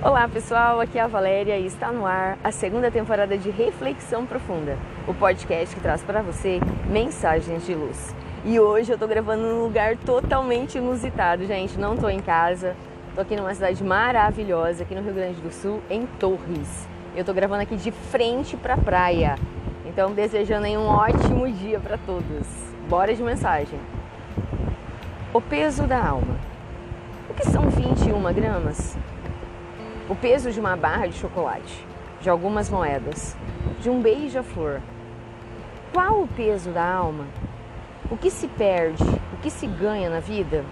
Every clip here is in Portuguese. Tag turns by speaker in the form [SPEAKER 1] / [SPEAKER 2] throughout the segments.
[SPEAKER 1] Olá pessoal, aqui é a Valéria e está no ar a segunda temporada de Reflexão Profunda, o podcast que traz para você mensagens de luz. E hoje eu estou gravando num lugar totalmente inusitado, gente. Não estou em casa, estou aqui numa cidade maravilhosa, aqui no Rio Grande do Sul, em Torres. Eu estou gravando aqui de frente para a praia. Então, desejando aí um ótimo dia para todos. Bora de mensagem. O peso da alma. O que são 21 gramas? O peso de uma barra de chocolate, de algumas moedas, de um beija-flor. Qual o peso da alma? O que se perde? O que se ganha na vida?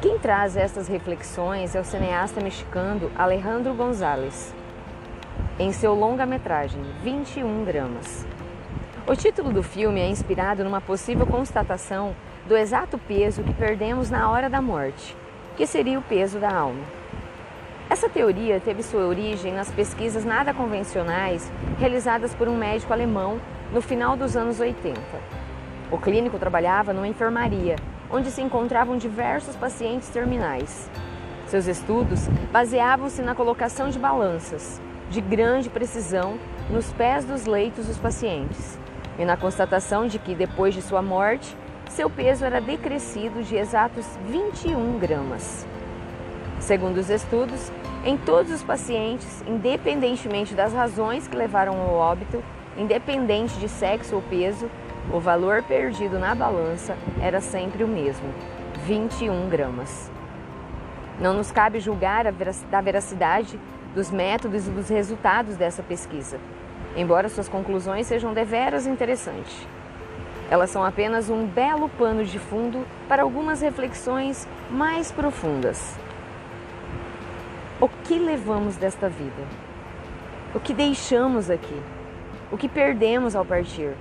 [SPEAKER 1] Quem traz essas reflexões é o cineasta mexicano Alejandro González, em seu longa-metragem 21 gramas. O título do filme é inspirado numa possível constatação do exato peso que perdemos na hora da morte, que seria o peso da alma. Essa teoria teve sua origem nas pesquisas nada convencionais realizadas por um médico alemão no final dos anos 80. O clínico trabalhava numa enfermaria, onde se encontravam diversos pacientes terminais. Seus estudos baseavam-se na colocação de balanças, de grande precisão, nos pés dos leitos dos pacientes e na constatação de que, depois de sua morte, seu peso era decrescido de exatos 21 gramas. Segundo os estudos, em todos os pacientes, independentemente das razões que levaram ao óbito, independente de sexo ou peso, o valor perdido na balança era sempre o mesmo, 21 gramas. Não nos cabe julgar a da veracidade dos métodos e dos resultados dessa pesquisa, embora suas conclusões sejam deveras interessantes. Elas são apenas um belo pano de fundo para algumas reflexões mais profundas. O que levamos desta vida? O que deixamos aqui? O que perdemos ao partir?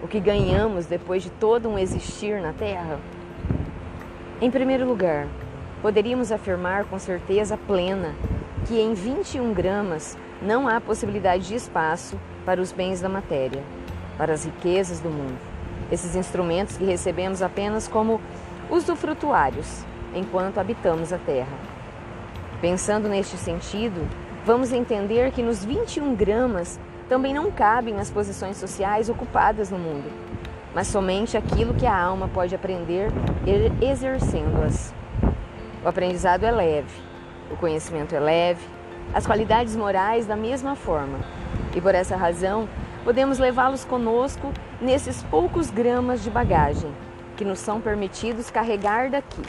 [SPEAKER 1] O que ganhamos depois de todo um existir na Terra? Em primeiro lugar, poderíamos afirmar com certeza plena que em 21 gramas não há possibilidade de espaço para os bens da matéria, para as riquezas do mundo. Esses instrumentos que recebemos apenas como usufrutuários enquanto habitamos a Terra. Pensando neste sentido, vamos entender que nos 21 gramas também não cabem as posições sociais ocupadas no mundo, mas somente aquilo que a alma pode aprender exercendo-as. O aprendizado é leve, o conhecimento é leve, as qualidades morais da mesma forma, e por essa razão podemos levá-los conosco nesses poucos gramas de bagagem que nos são permitidos carregar daqui.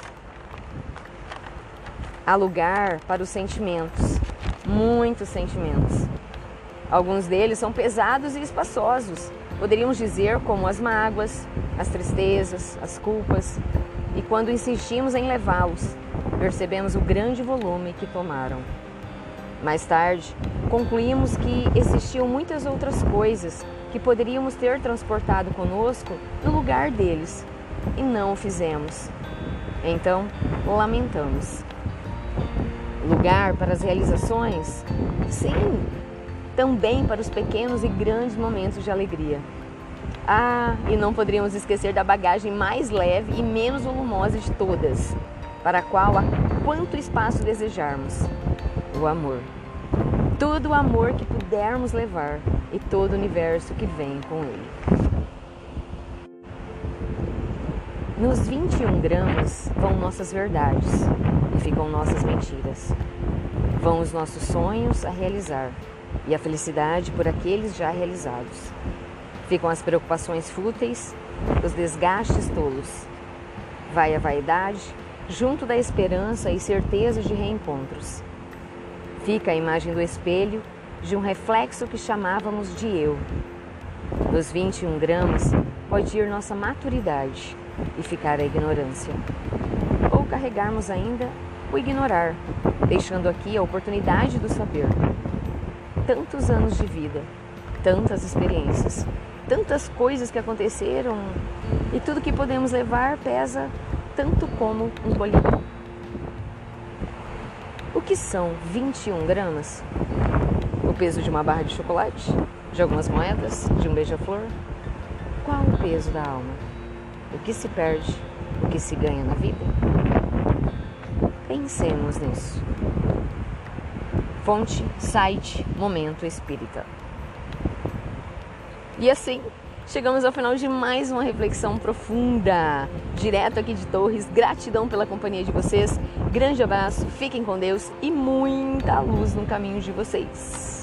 [SPEAKER 1] Há lugar para os sentimentos, muitos sentimentos. Alguns deles são pesados e espaçosos, poderíamos dizer como as mágoas, as tristezas, as culpas, e quando insistimos em levá-los, percebemos o grande volume que tomaram. Mais tarde, concluímos que existiam muitas outras coisas que poderíamos ter transportado conosco no lugar deles e não o fizemos. Então, lamentamos lugar para as realizações? Sim, também para os pequenos e grandes momentos de alegria. Ah, e não poderíamos esquecer da bagagem mais leve e menos volumosa de todas, para a qual há quanto espaço desejarmos: o amor. Todo o amor que pudermos levar e todo o universo que vem com ele. Nos 21 gramas vão nossas verdades e ficam nossas mentiras. Vão os nossos sonhos a realizar e a felicidade por aqueles já realizados. Ficam as preocupações fúteis, os desgastes tolos. Vai a vaidade, junto da esperança e certeza de reencontros. Fica a imagem do espelho de um reflexo que chamávamos de eu. Nos 21 gramas pode ir nossa maturidade e ficar a ignorância. Ou carregarmos ainda o ignorar, deixando aqui a oportunidade do saber. Tantos anos de vida, tantas experiências, tantas coisas que aconteceram e tudo que podemos levar pesa tanto como um bolinho. O que são 21 gramas? O peso de uma barra de chocolate? De algumas moedas? De um beija-flor? Qual o peso da alma? O que se perde, o que se ganha na vida? Pensemos nisso. Fonte, site, Momento Espírita. E assim, chegamos ao final de mais uma reflexão profunda, direto aqui de Torres. Gratidão pela companhia de vocês. Grande abraço, fiquem com Deus e muita luz no caminho de vocês.